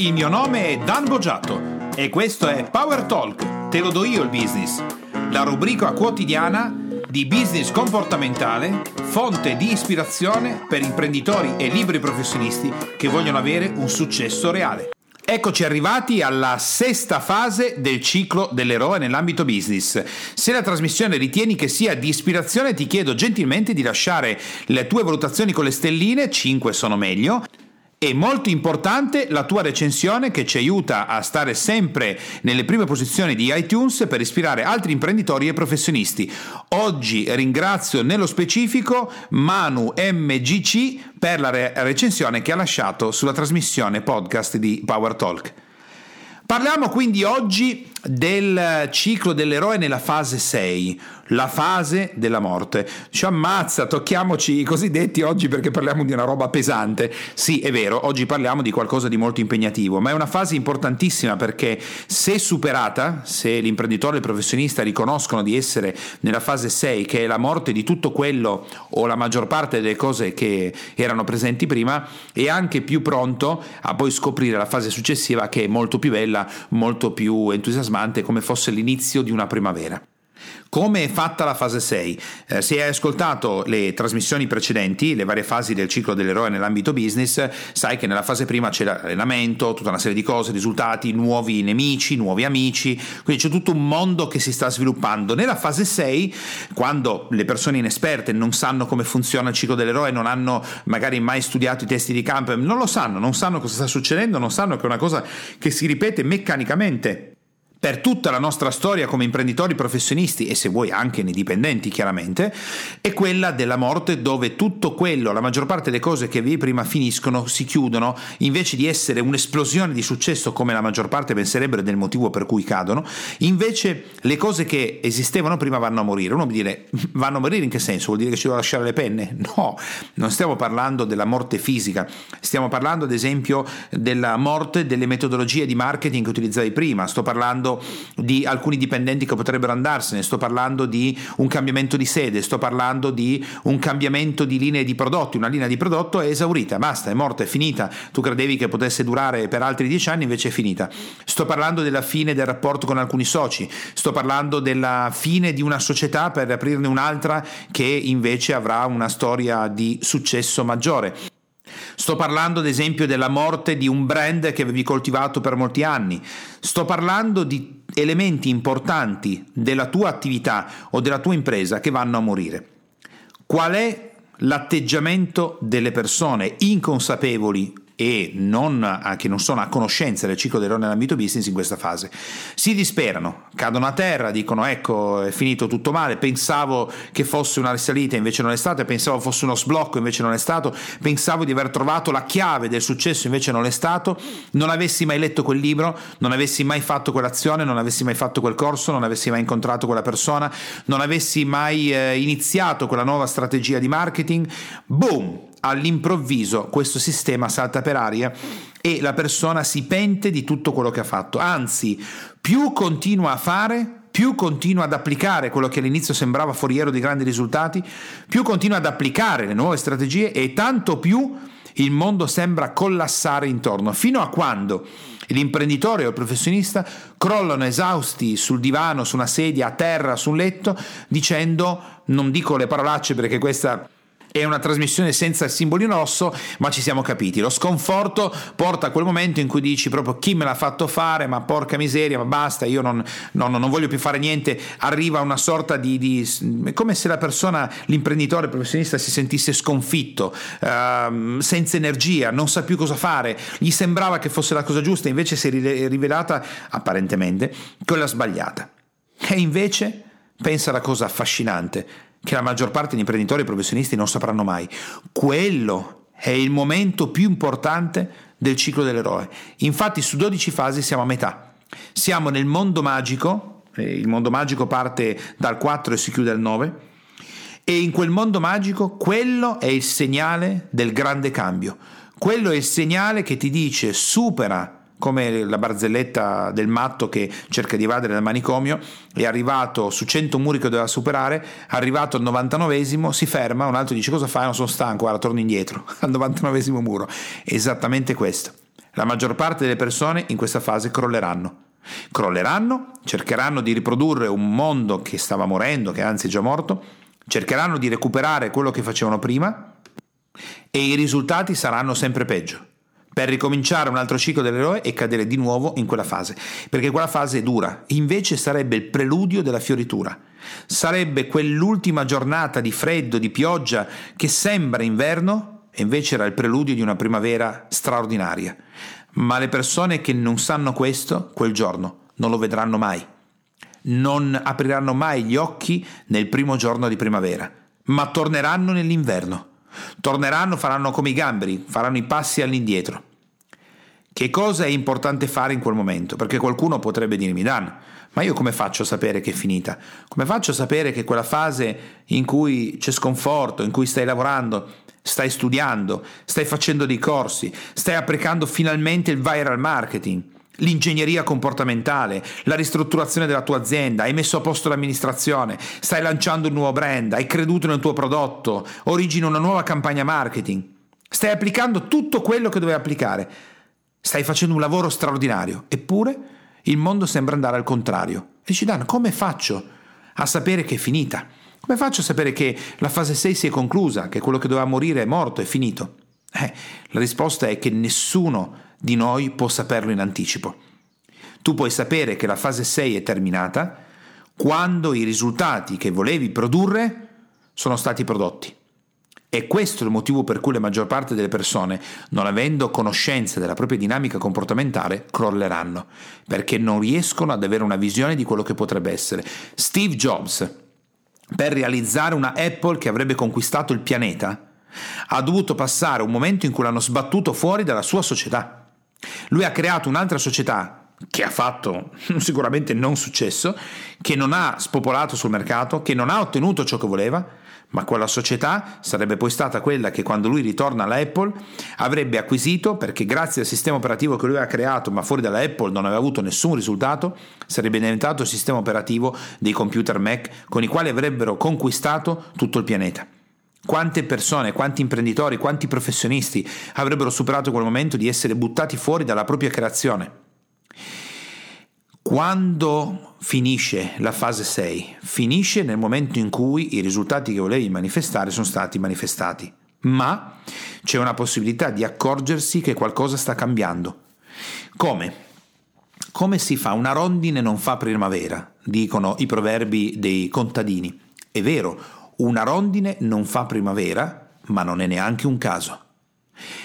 Il mio nome è Dan Boggiato e questo è Power Talk, te lo do io il business, la rubrica quotidiana di business comportamentale, fonte di ispirazione per imprenditori e liberi professionisti che vogliono avere un successo reale. Eccoci arrivati alla sesta fase del ciclo dell'eroe nell'ambito business. Se la trasmissione ritieni che sia di ispirazione, ti chiedo gentilmente di lasciare le tue valutazioni con le stelline, 5 sono meglio, e molto importante la tua recensione che ci aiuta a stare sempre nelle prime posizioni di iTunes per ispirare altri imprenditori e professionisti. Oggi ringrazio nello specifico Manu MGC per la re- recensione che ha lasciato sulla trasmissione podcast di Power Talk. Parliamo quindi oggi del ciclo dell'eroe nella fase 6, la fase della morte. Ci ammazza, tocchiamoci i cosiddetti oggi perché parliamo di una roba pesante. Sì, è vero, oggi parliamo di qualcosa di molto impegnativo, ma è una fase importantissima perché se superata, se l'imprenditore e il professionista riconoscono di essere nella fase 6, che è la morte di tutto quello o la maggior parte delle cose che erano presenti prima, è anche più pronto a poi scoprire la fase successiva che è molto più bella, molto più entusiasmante, come fosse l'inizio di una primavera. Come è fatta la fase 6? Eh, se hai ascoltato le trasmissioni precedenti, le varie fasi del ciclo dell'eroe nell'ambito business, sai che nella fase prima c'è l'allenamento, tutta una serie di cose, risultati, nuovi nemici, nuovi amici, quindi c'è tutto un mondo che si sta sviluppando. Nella fase 6, quando le persone inesperte non sanno come funziona il ciclo dell'eroe, non hanno magari mai studiato i testi di campo, non lo sanno, non sanno cosa sta succedendo, non sanno che è una cosa che si ripete meccanicamente per tutta la nostra storia come imprenditori professionisti e se vuoi anche nei dipendenti chiaramente, è quella della morte dove tutto quello, la maggior parte delle cose che avevi prima finiscono, si chiudono, invece di essere un'esplosione di successo come la maggior parte penserebbero del motivo per cui cadono, invece le cose che esistevano prima vanno a morire. Uno mi dire, vanno a morire in che senso? Vuol dire che ci devo lasciare le penne? No, non stiamo parlando della morte fisica, stiamo parlando ad esempio della morte delle metodologie di marketing che utilizzavi prima, sto parlando di alcuni dipendenti che potrebbero andarsene, sto parlando di un cambiamento di sede, sto parlando di un cambiamento di linee di prodotti, una linea di prodotto è esaurita, basta, è morta, è finita, tu credevi che potesse durare per altri dieci anni, invece è finita. Sto parlando della fine del rapporto con alcuni soci, sto parlando della fine di una società per aprirne un'altra che invece avrà una storia di successo maggiore. Sto parlando ad esempio della morte di un brand che avevi coltivato per molti anni. Sto parlando di elementi importanti della tua attività o della tua impresa che vanno a morire. Qual è l'atteggiamento delle persone inconsapevoli e non, che non sono a conoscenza del ciclo dell'eroe nell'ambito business in questa fase. Si disperano, cadono a terra, dicono ecco è finito tutto male, pensavo che fosse una risalita invece non è stato, pensavo fosse uno sblocco invece non è stato, pensavo di aver trovato la chiave del successo invece non è stato, non avessi mai letto quel libro, non avessi mai fatto quell'azione, non avessi mai fatto quel corso, non avessi mai incontrato quella persona, non avessi mai eh, iniziato quella nuova strategia di marketing, boom! All'improvviso questo sistema salta per aria e la persona si pente di tutto quello che ha fatto. Anzi, più continua a fare, più continua ad applicare quello che all'inizio sembrava foriero di grandi risultati, più continua ad applicare le nuove strategie e tanto più il mondo sembra collassare intorno, fino a quando l'imprenditore o il professionista crollano esausti sul divano, su una sedia, a terra, su un letto, dicendo, non dico le parolacce perché questa è una trasmissione senza il simbolino rosso, ma ci siamo capiti. Lo sconforto porta a quel momento in cui dici proprio chi me l'ha fatto fare, ma porca miseria, ma basta, io non, non, non voglio più fare niente. Arriva una sorta di, di, come se la persona, l'imprenditore, il professionista si sentisse sconfitto, uh, senza energia, non sa più cosa fare. Gli sembrava che fosse la cosa giusta, invece si è rivelata, apparentemente, quella sbagliata. E invece, pensa alla cosa affascinante che la maggior parte degli imprenditori e professionisti non sapranno mai. Quello è il momento più importante del ciclo dell'eroe. Infatti su 12 fasi siamo a metà. Siamo nel mondo magico, il mondo magico parte dal 4 e si chiude al 9, e in quel mondo magico quello è il segnale del grande cambio. Quello è il segnale che ti dice supera come la barzelletta del matto che cerca di evadere dal manicomio, è arrivato su 100 muri che doveva superare, arrivato al 99esimo, si ferma, un altro dice cosa fai? Non sono stanco, guarda, torno indietro, al 99esimo muro. Esattamente questo. la maggior parte delle persone in questa fase crolleranno. Crolleranno, cercheranno di riprodurre un mondo che stava morendo, che anzi è già morto, cercheranno di recuperare quello che facevano prima e i risultati saranno sempre peggio per ricominciare un altro ciclo dell'eroe e cadere di nuovo in quella fase, perché quella fase è dura, invece sarebbe il preludio della fioritura, sarebbe quell'ultima giornata di freddo, di pioggia che sembra inverno e invece era il preludio di una primavera straordinaria. Ma le persone che non sanno questo, quel giorno, non lo vedranno mai. Non apriranno mai gli occhi nel primo giorno di primavera, ma torneranno nell'inverno. Torneranno, faranno come i gamberi, faranno i passi all'indietro. Che cosa è importante fare in quel momento? Perché qualcuno potrebbe dirmi, Dan, ma io come faccio a sapere che è finita? Come faccio a sapere che quella fase in cui c'è sconforto, in cui stai lavorando, stai studiando, stai facendo dei corsi, stai applicando finalmente il viral marketing, l'ingegneria comportamentale, la ristrutturazione della tua azienda, hai messo a posto l'amministrazione, stai lanciando un nuovo brand, hai creduto nel tuo prodotto, origina una nuova campagna marketing, stai applicando tutto quello che dovevi applicare, stai facendo un lavoro straordinario, eppure il mondo sembra andare al contrario. E dici Dan, come faccio a sapere che è finita? Come faccio a sapere che la fase 6 si è conclusa, che quello che doveva morire è morto, è finito? Eh, la risposta è che nessuno di noi può saperlo in anticipo. Tu puoi sapere che la fase 6 è terminata quando i risultati che volevi produrre sono stati prodotti. E questo è il motivo per cui la maggior parte delle persone, non avendo conoscenza della propria dinamica comportamentale, crolleranno, perché non riescono ad avere una visione di quello che potrebbe essere. Steve Jobs, per realizzare una Apple che avrebbe conquistato il pianeta, ha dovuto passare un momento in cui l'hanno sbattuto fuori dalla sua società. Lui ha creato un'altra società che ha fatto sicuramente non successo, che non ha spopolato sul mercato, che non ha ottenuto ciò che voleva, ma quella società sarebbe poi stata quella che quando lui ritorna alla Apple avrebbe acquisito, perché grazie al sistema operativo che lui ha creato, ma fuori dalla Apple non aveva avuto nessun risultato, sarebbe diventato il sistema operativo dei computer Mac con i quali avrebbero conquistato tutto il pianeta. Quante persone, quanti imprenditori, quanti professionisti avrebbero superato quel momento di essere buttati fuori dalla propria creazione? Quando finisce la fase 6? Finisce nel momento in cui i risultati che volevi manifestare sono stati manifestati, ma c'è una possibilità di accorgersi che qualcosa sta cambiando. Come? Come si fa? Una rondine non fa primavera, dicono i proverbi dei contadini. È vero, una rondine non fa primavera, ma non è neanche un caso.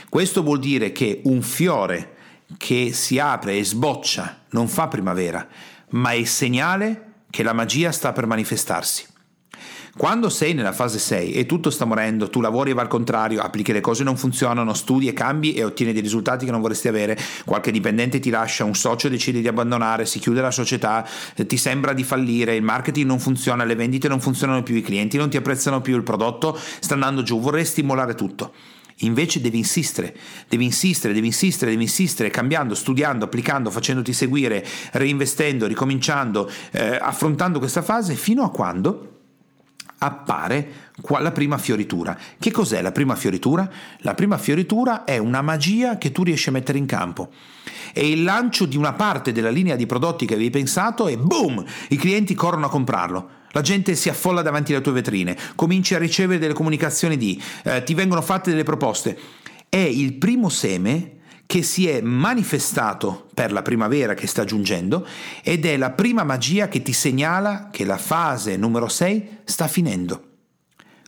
Questo vuol dire che un fiore che si apre e sboccia non fa primavera, ma è segnale che la magia sta per manifestarsi. Quando sei nella fase 6 e tutto sta morendo, tu lavori e va al contrario, applichi le cose non funzionano, studi e cambi e ottieni dei risultati che non vorresti avere, qualche dipendente ti lascia, un socio decide di abbandonare, si chiude la società, ti sembra di fallire, il marketing non funziona, le vendite non funzionano più, i clienti non ti apprezzano più, il prodotto sta andando giù, vorresti mollare tutto. Invece devi insistere, devi insistere, devi insistere, devi insistere, cambiando, studiando, applicando, facendoti seguire, reinvestendo, ricominciando, eh, affrontando questa fase fino a quando appare la prima fioritura. Che cos'è la prima fioritura? La prima fioritura è una magia che tu riesci a mettere in campo. È il lancio di una parte della linea di prodotti che avevi pensato e boom! I clienti corrono a comprarlo. La gente si affolla davanti alle tue vetrine, cominci a ricevere delle comunicazioni di, eh, ti vengono fatte delle proposte. È il primo seme che si è manifestato per la primavera che sta giungendo ed è la prima magia che ti segnala che la fase numero 6 sta finendo.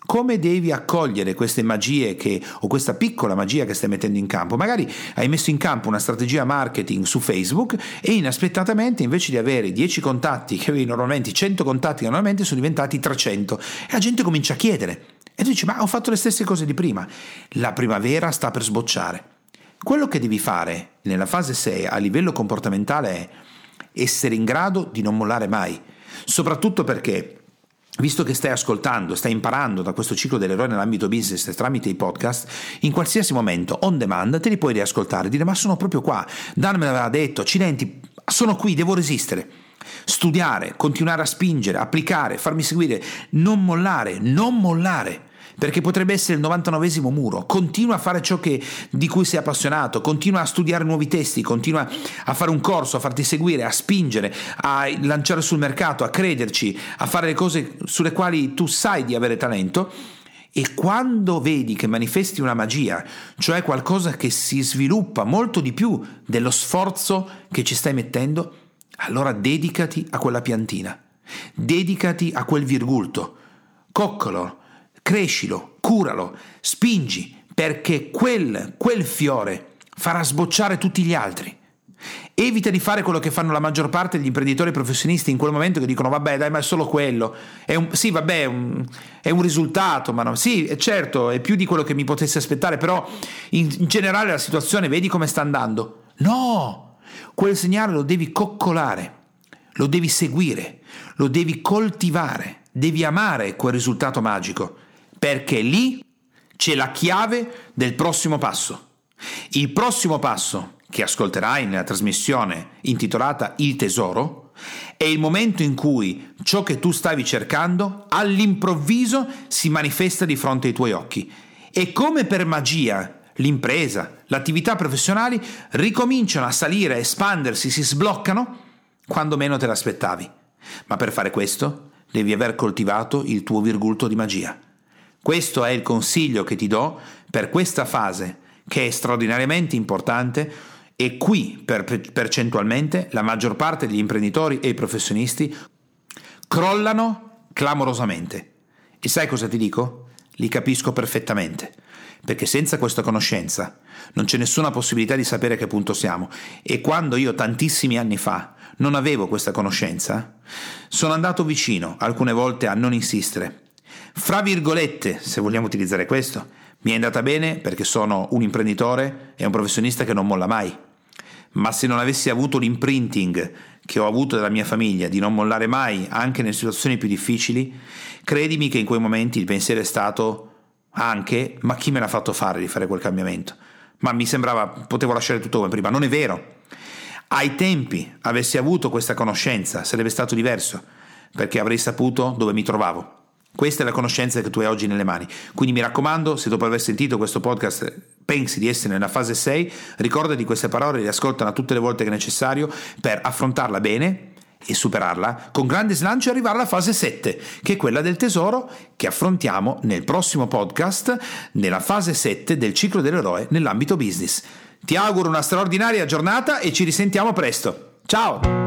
Come devi accogliere queste magie che, o questa piccola magia che stai mettendo in campo? Magari hai messo in campo una strategia marketing su Facebook e inaspettatamente invece di avere 10 contatti che avevi normalmente, 100 contatti che normalmente sono diventati 300 e la gente comincia a chiedere. E tu dici, ma ho fatto le stesse cose di prima. La primavera sta per sbocciare. Quello che devi fare nella fase 6 a livello comportamentale è essere in grado di non mollare mai, soprattutto perché Visto che stai ascoltando, stai imparando da questo ciclo dell'eroe nell'ambito business tramite i podcast, in qualsiasi momento, on demand, te li puoi riascoltare e dire ma sono proprio qua, Dan me l'aveva detto, accidenti, sono qui, devo resistere. Studiare, continuare a spingere, applicare, farmi seguire, non mollare, non mollare perché potrebbe essere il 99 muro. Continua a fare ciò che, di cui sei appassionato, continua a studiare nuovi testi, continua a fare un corso, a farti seguire, a spingere, a lanciare sul mercato, a crederci, a fare le cose sulle quali tu sai di avere talento. E quando vedi che manifesti una magia, cioè qualcosa che si sviluppa molto di più dello sforzo che ci stai mettendo, allora dedicati a quella piantina, dedicati a quel virgulto, coccolo, crescilo, curalo, spingi, perché quel, quel fiore farà sbocciare tutti gli altri. Evita di fare quello che fanno la maggior parte degli imprenditori professionisti in quel momento che dicono vabbè dai ma è solo quello, è un, sì vabbè è un, è un risultato, ma no, sì certo è più di quello che mi potessi aspettare, però in, in generale la situazione vedi come sta andando. No, quel segnale lo devi coccolare, lo devi seguire, lo devi coltivare, devi amare quel risultato magico, perché lì c'è la chiave del prossimo passo. Il prossimo passo che ascolterai nella trasmissione intitolata Il tesoro è il momento in cui ciò che tu stavi cercando all'improvviso si manifesta di fronte ai tuoi occhi e come per magia l'impresa, l'attività professionali ricominciano a salire, a espandersi, si sbloccano quando meno te l'aspettavi. Ma per fare questo devi aver coltivato il tuo virgulto di magia. Questo è il consiglio che ti do per questa fase che è straordinariamente importante e qui per, percentualmente la maggior parte degli imprenditori e i professionisti crollano clamorosamente. E sai cosa ti dico? Li capisco perfettamente, perché senza questa conoscenza non c'è nessuna possibilità di sapere a che punto siamo. E quando io tantissimi anni fa non avevo questa conoscenza, sono andato vicino alcune volte a non insistere. Fra virgolette, se vogliamo utilizzare questo, mi è andata bene perché sono un imprenditore e un professionista che non molla mai ma se non avessi avuto l'imprinting che ho avuto dalla mia famiglia di non mollare mai anche nelle situazioni più difficili, credimi che in quei momenti il pensiero è stato anche ma chi me l'ha fatto fare di fare quel cambiamento? Ma mi sembrava potevo lasciare tutto come prima, non è vero. Ai tempi avessi avuto questa conoscenza sarebbe stato diverso, perché avrei saputo dove mi trovavo. Questa è la conoscenza che tu hai oggi nelle mani. Quindi mi raccomando, se dopo aver sentito questo podcast pensi di essere nella fase 6, ricorda di queste parole, le ascoltano tutte le volte che è necessario per affrontarla bene e superarla con grande slancio e arrivare alla fase 7, che è quella del tesoro che affrontiamo nel prossimo podcast, nella fase 7 del ciclo dell'eroe nell'ambito business. Ti auguro una straordinaria giornata e ci risentiamo presto. Ciao!